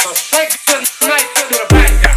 So shake the night to the back.